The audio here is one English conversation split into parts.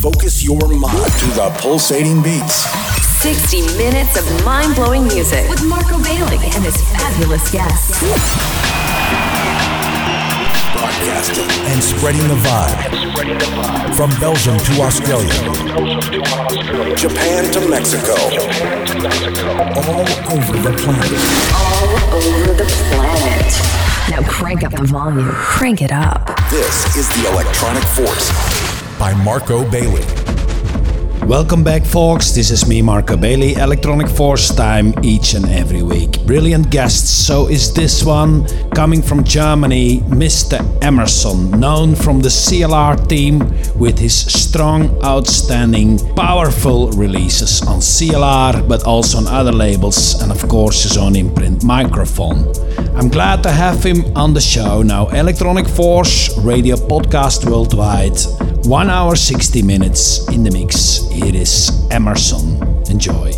focus your mind to the pulsating beats. 60 minutes of mind blowing music with Marco Bailey and his fabulous guests. Broadcasting and spreading the vibe. From Belgium to Australia, Japan to Mexico, all over the planet. All over the planet. Now crank up the volume. Crank it up. This is The Electronic Force by Marco Bailey. Welcome back, folks. This is me, Marco Bailey, Electronic Force time each and every week. Brilliant guests. So is this one coming from Germany, Mr. Emerson, known from the CLR team with his strong, outstanding, powerful releases on CLR, but also on other labels, and of course his own imprint Microphone. I'm glad to have him on the show now. Electronic Force Radio Podcast Worldwide. 1 hour 60 minutes in the mix. Here is Emerson. Enjoy.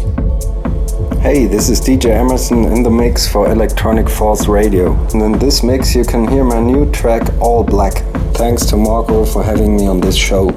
Hey, this is DJ Emerson in the mix for Electronic Force Radio. And in this mix, you can hear my new track All Black. Thanks to Marco for having me on this show.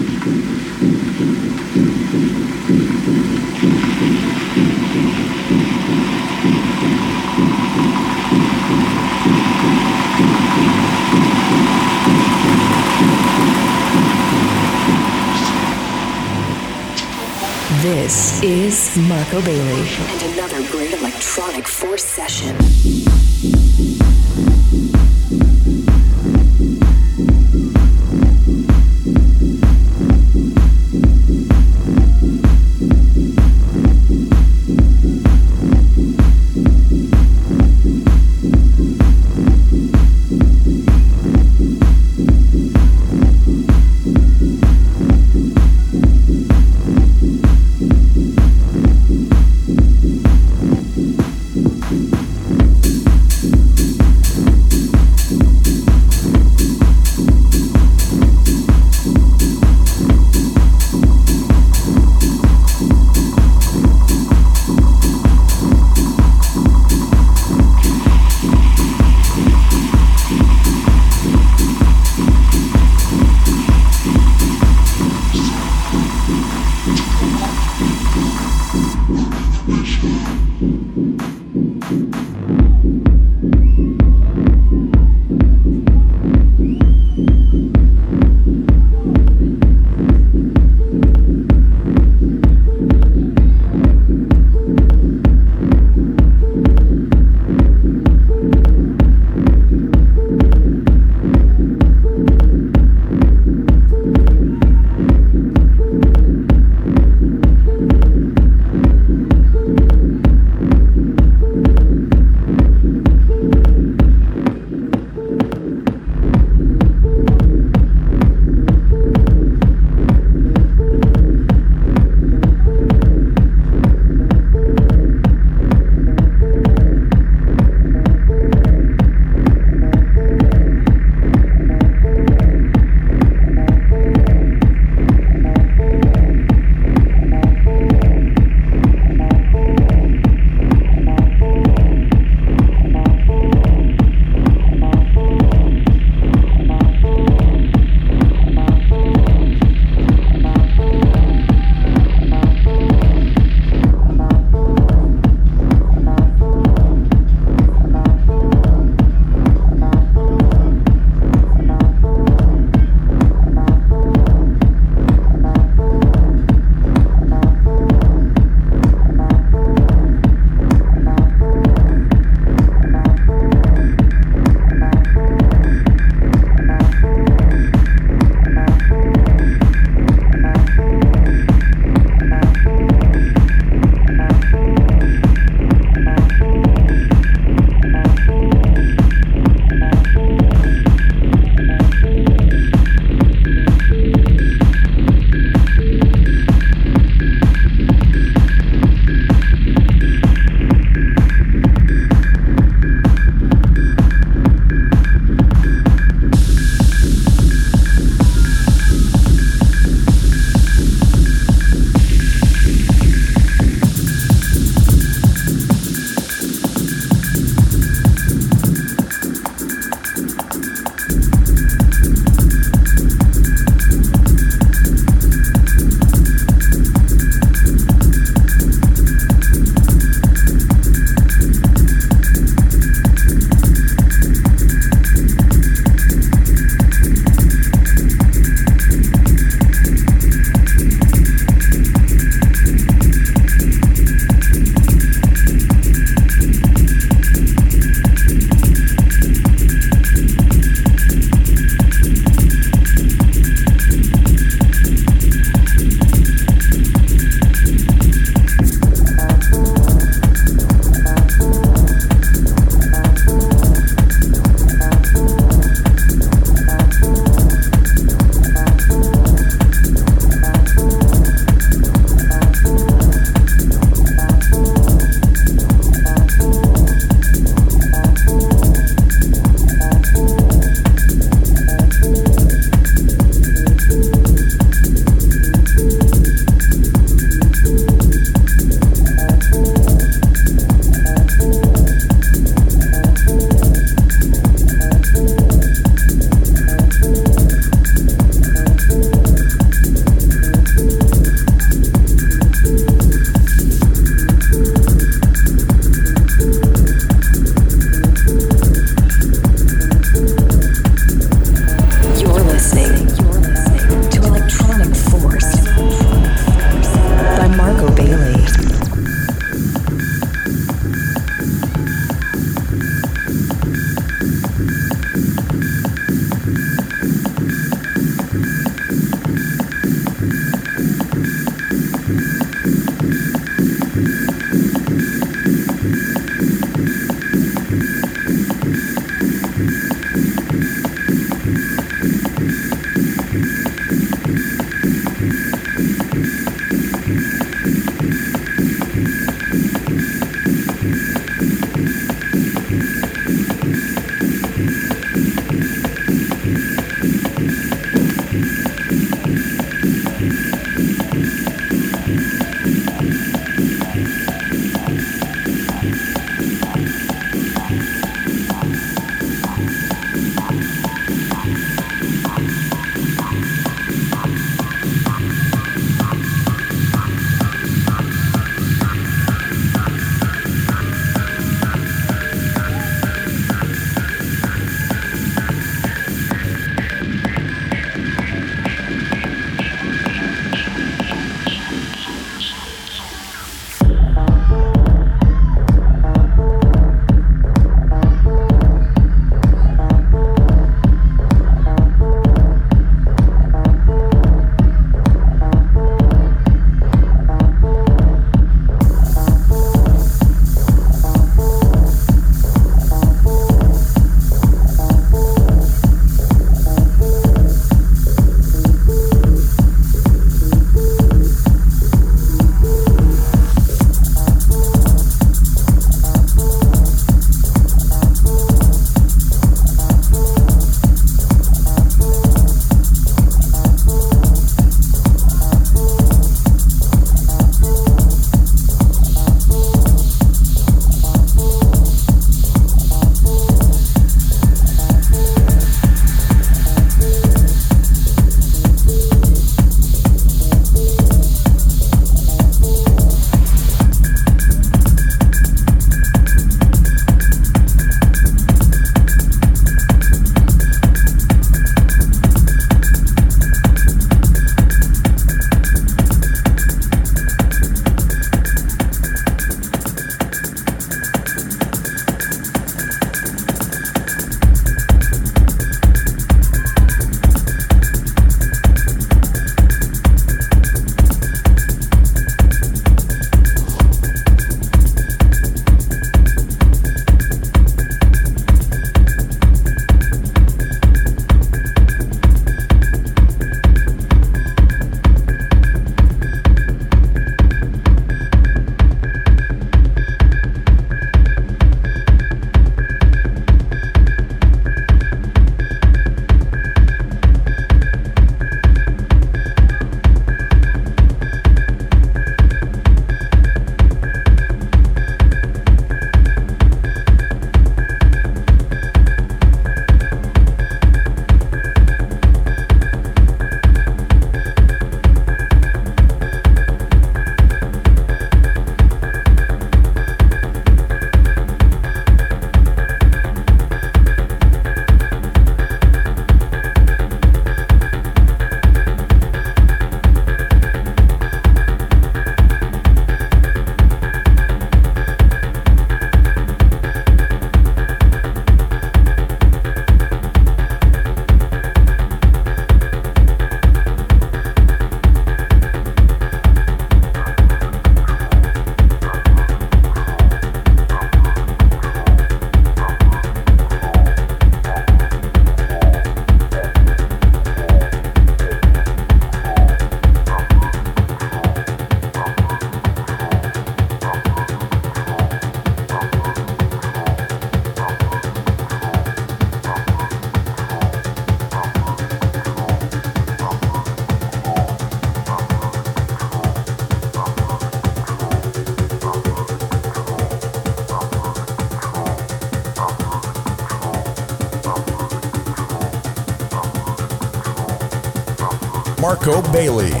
Marco Bailey.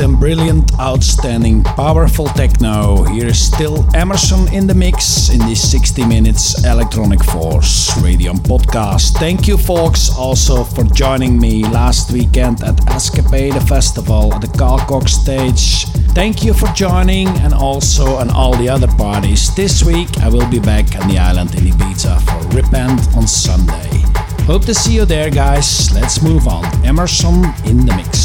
Than brilliant, outstanding, powerful techno. Here is still Emerson in the mix in this 60 minutes Electronic Force radio podcast. Thank you, folks, also for joining me last weekend at Escapade Festival at the Carl stage. Thank you for joining and also on all the other parties. This week I will be back on the island in Ibiza for Repent on Sunday. Hope to see you there, guys. Let's move on. Emerson in the mix.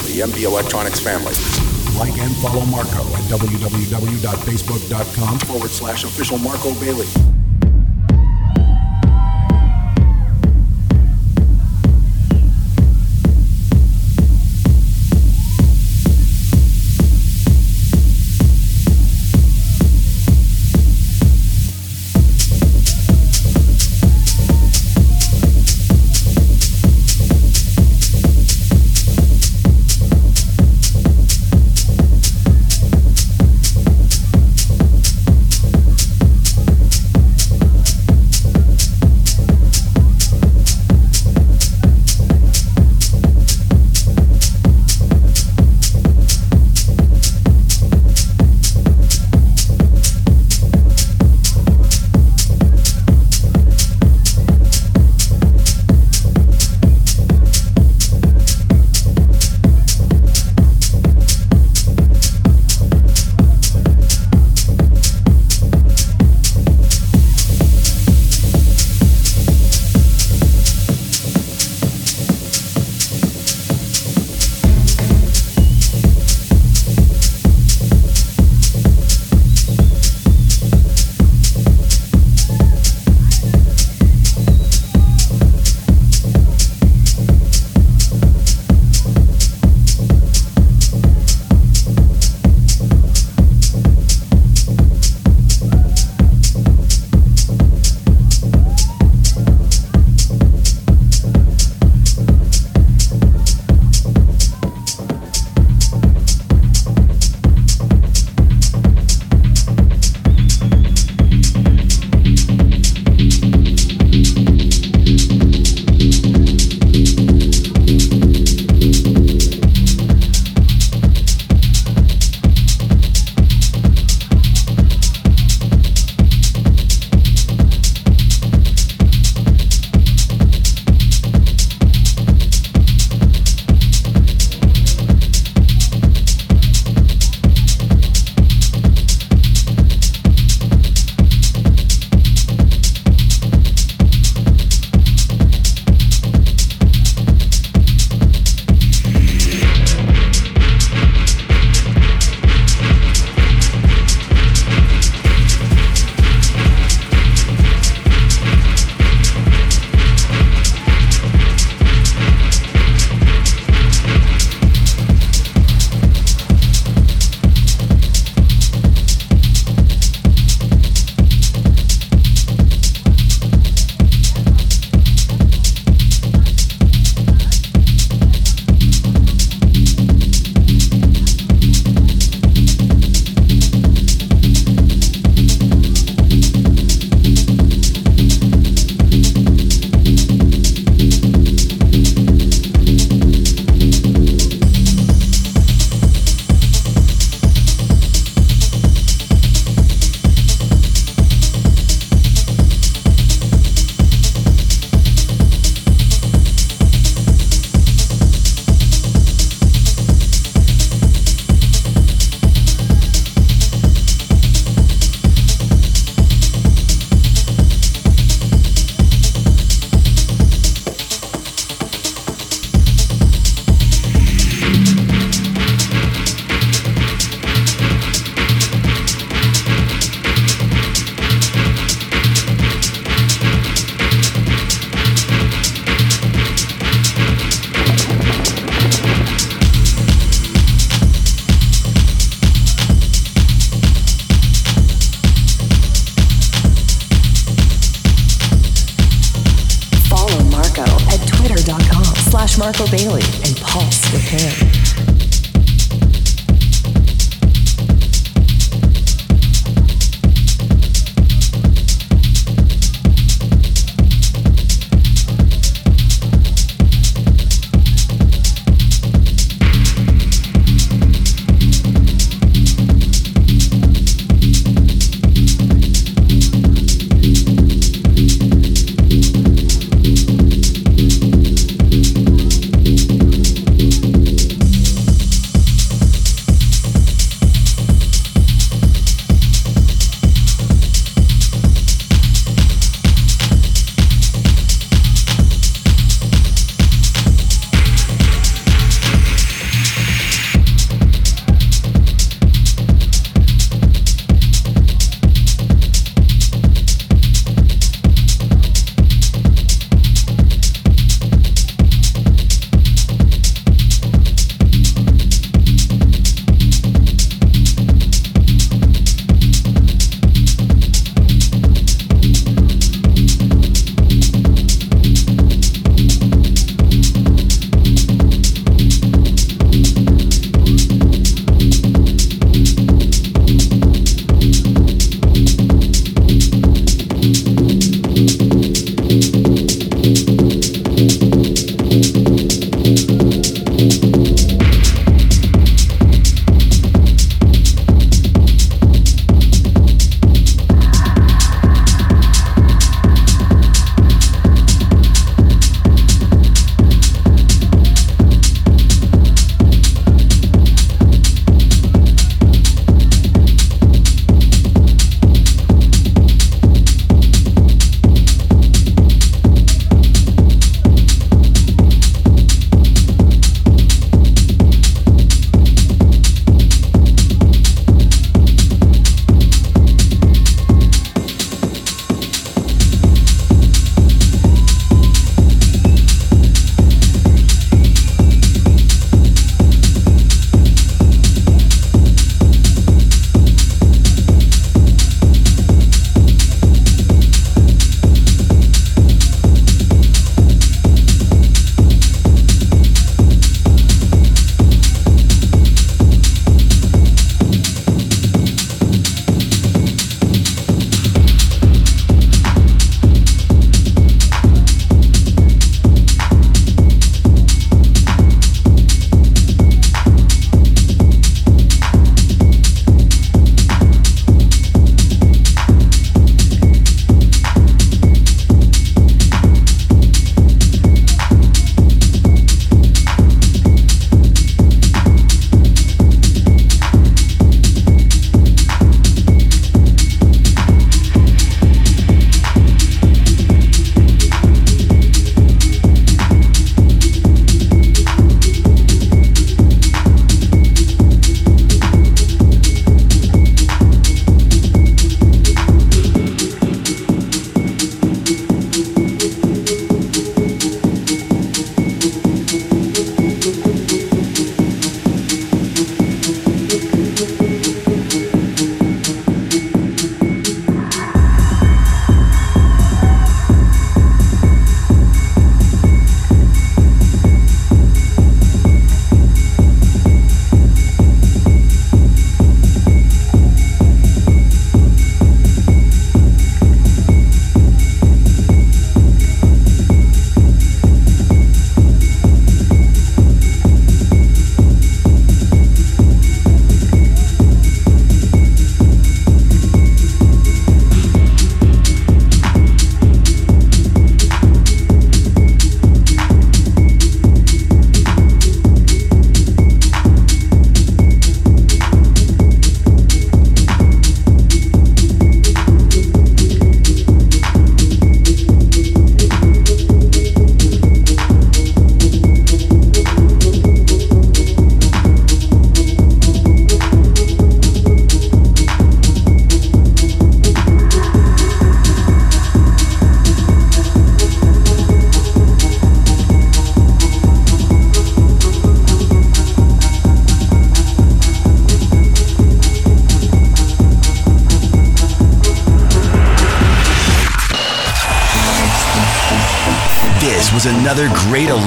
Of the MB Elektronics family. Like and follow Marco at www.facebook.com forward slash official Marco Bailey.